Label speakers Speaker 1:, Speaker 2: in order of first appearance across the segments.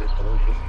Speaker 1: Resolution.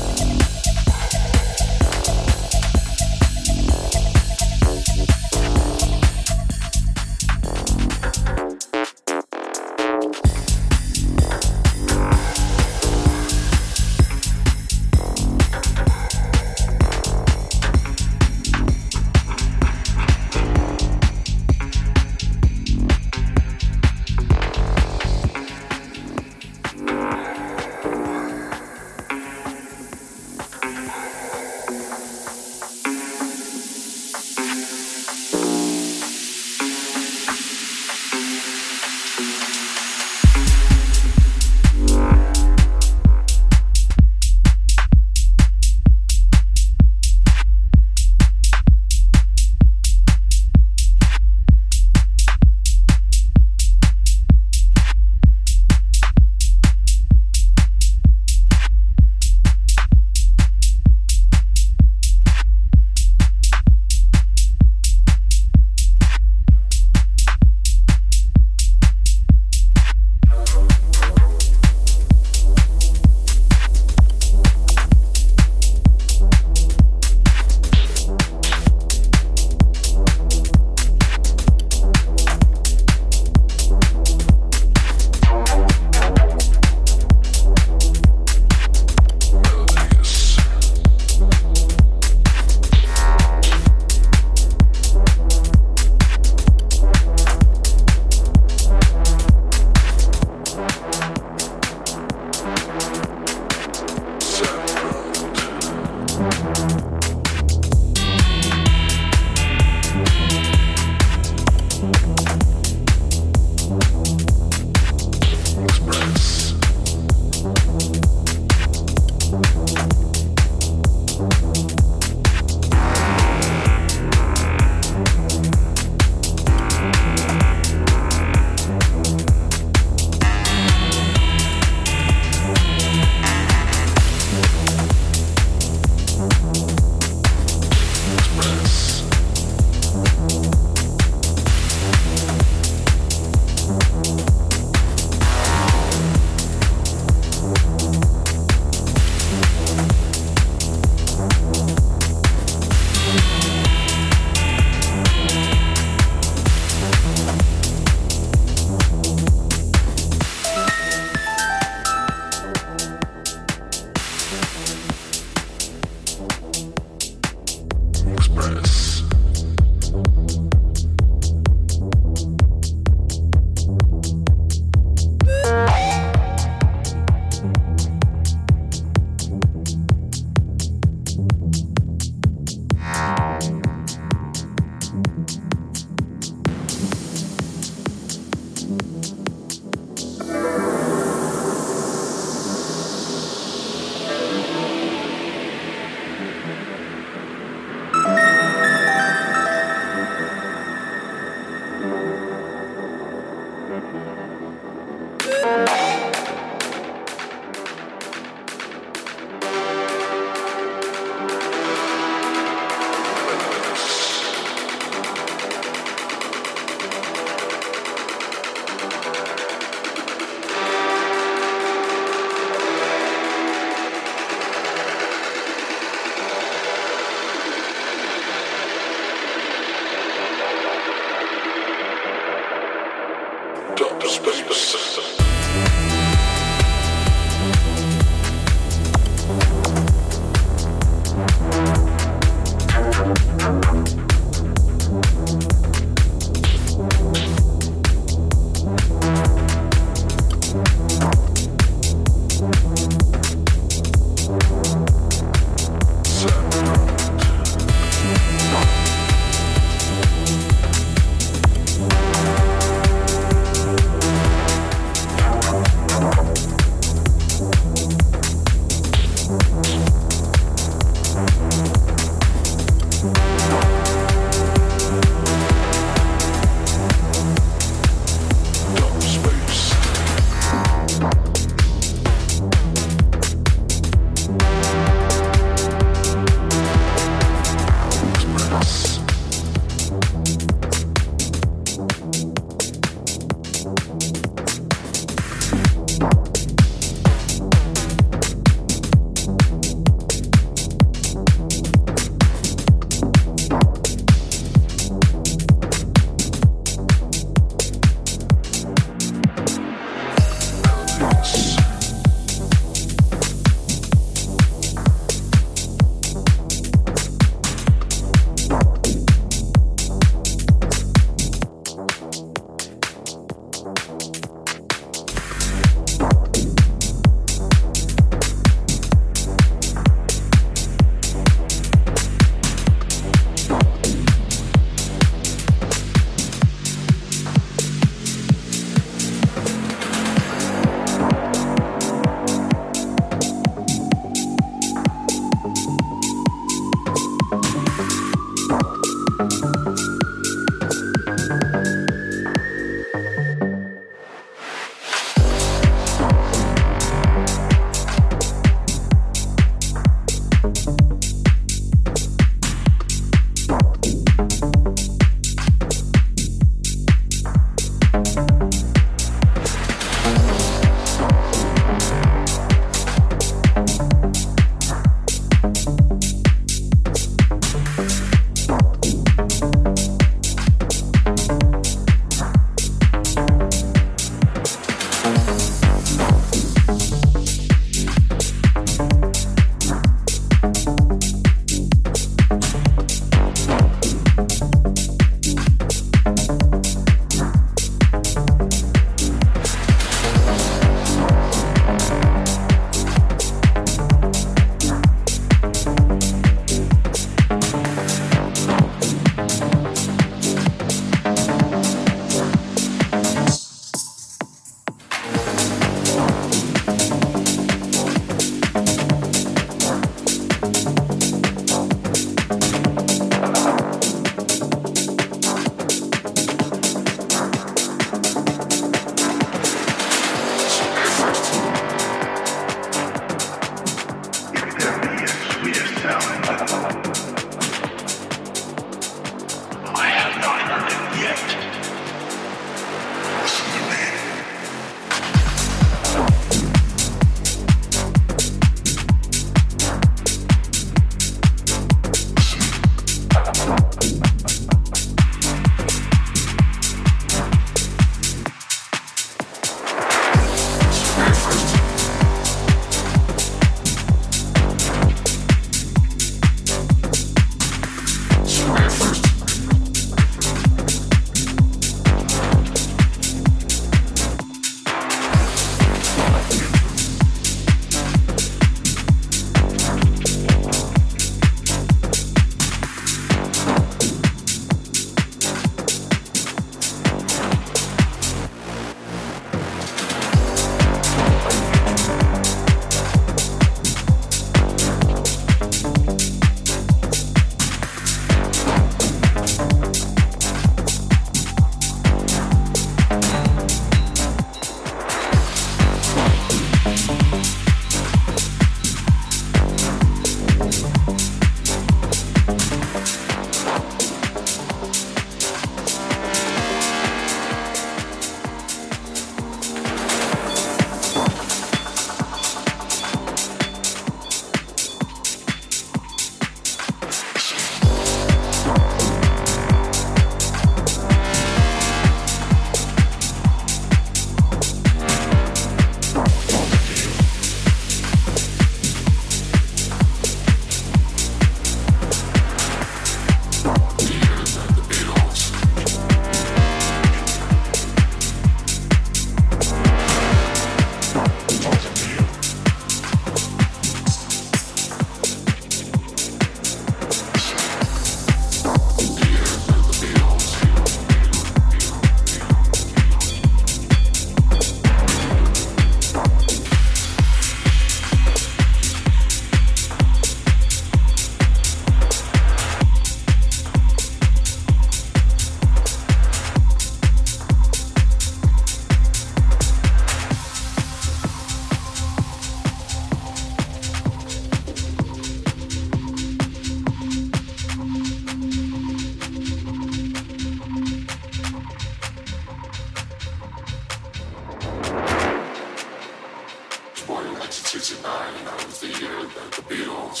Speaker 2: 1969, you was the year that the Beatles.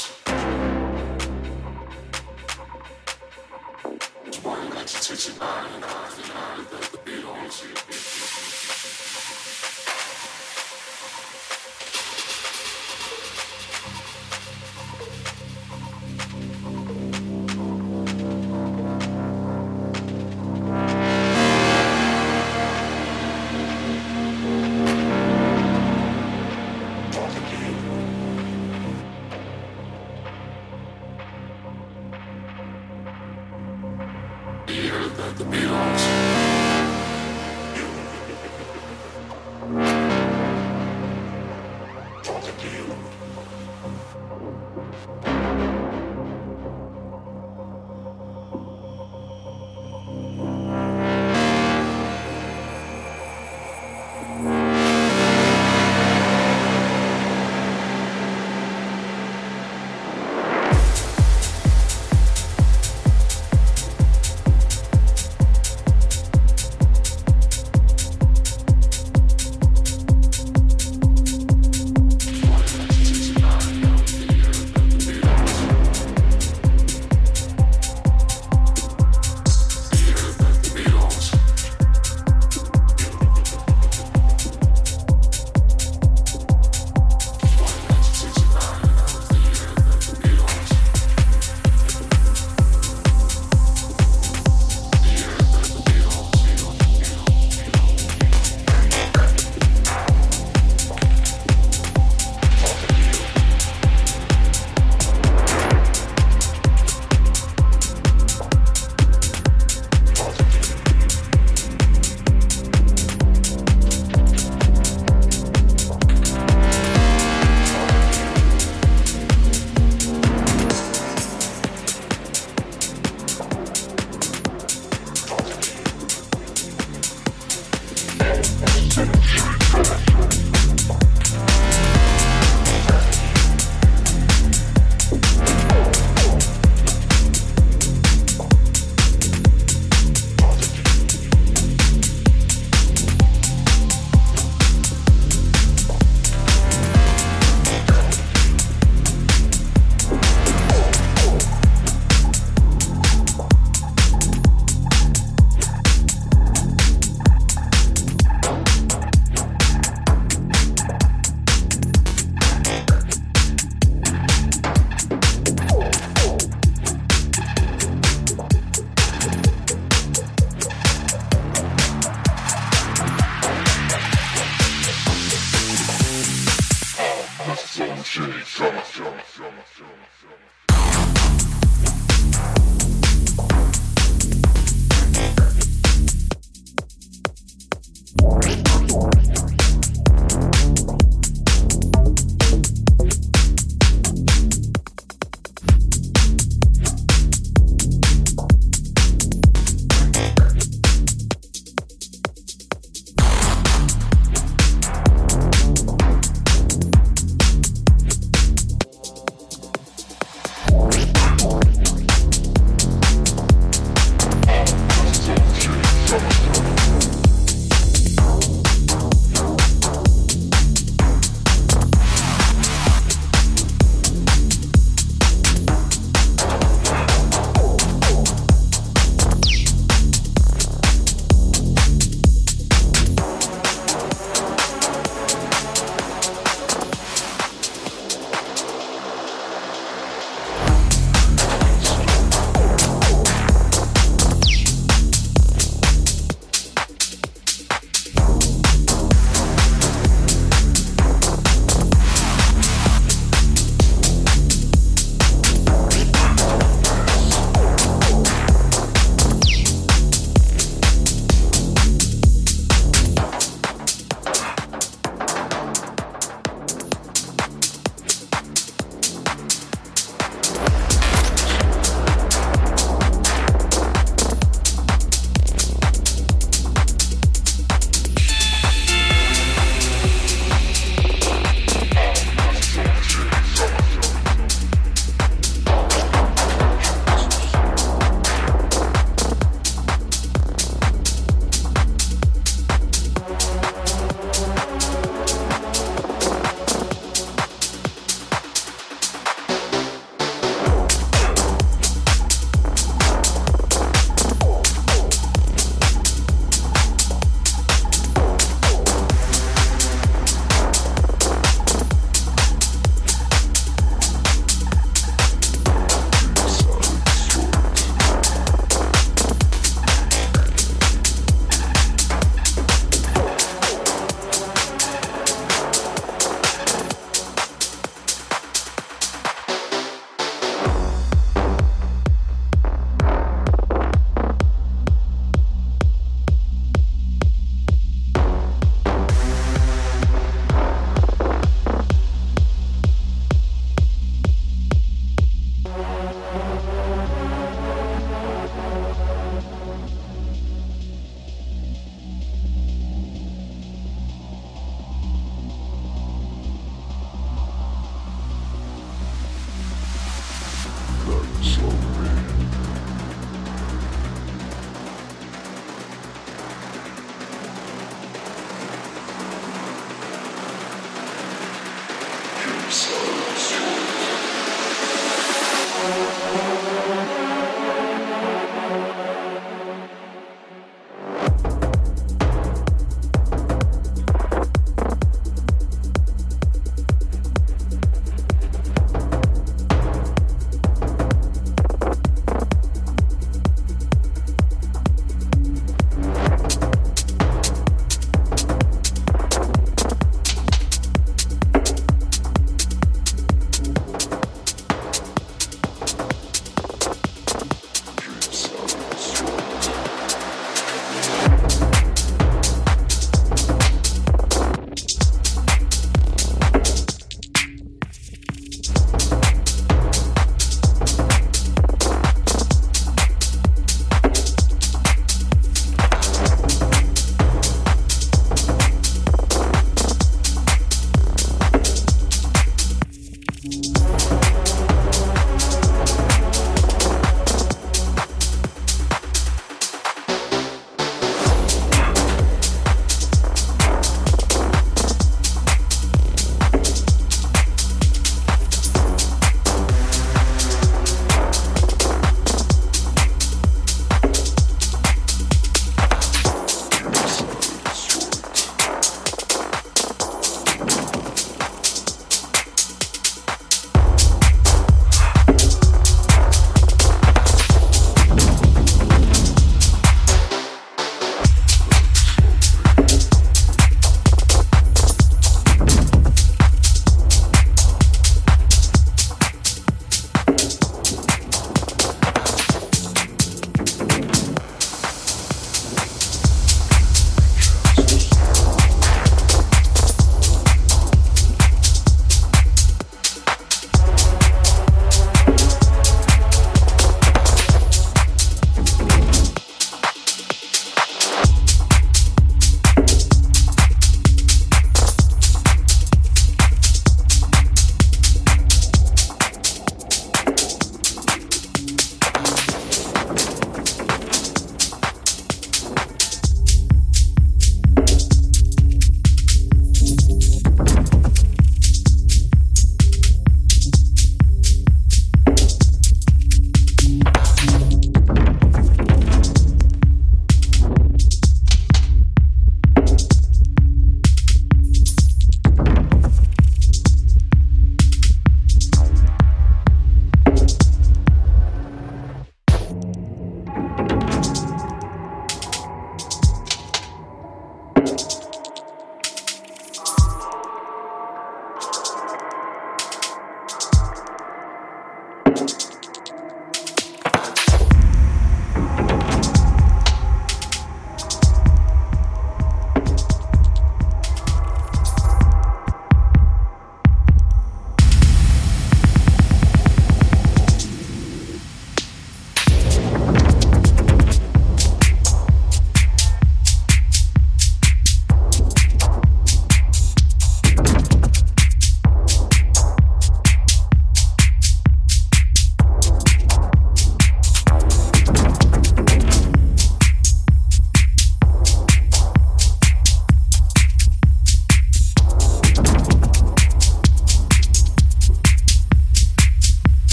Speaker 2: Born in 1969, you know, was the year that the Beatles.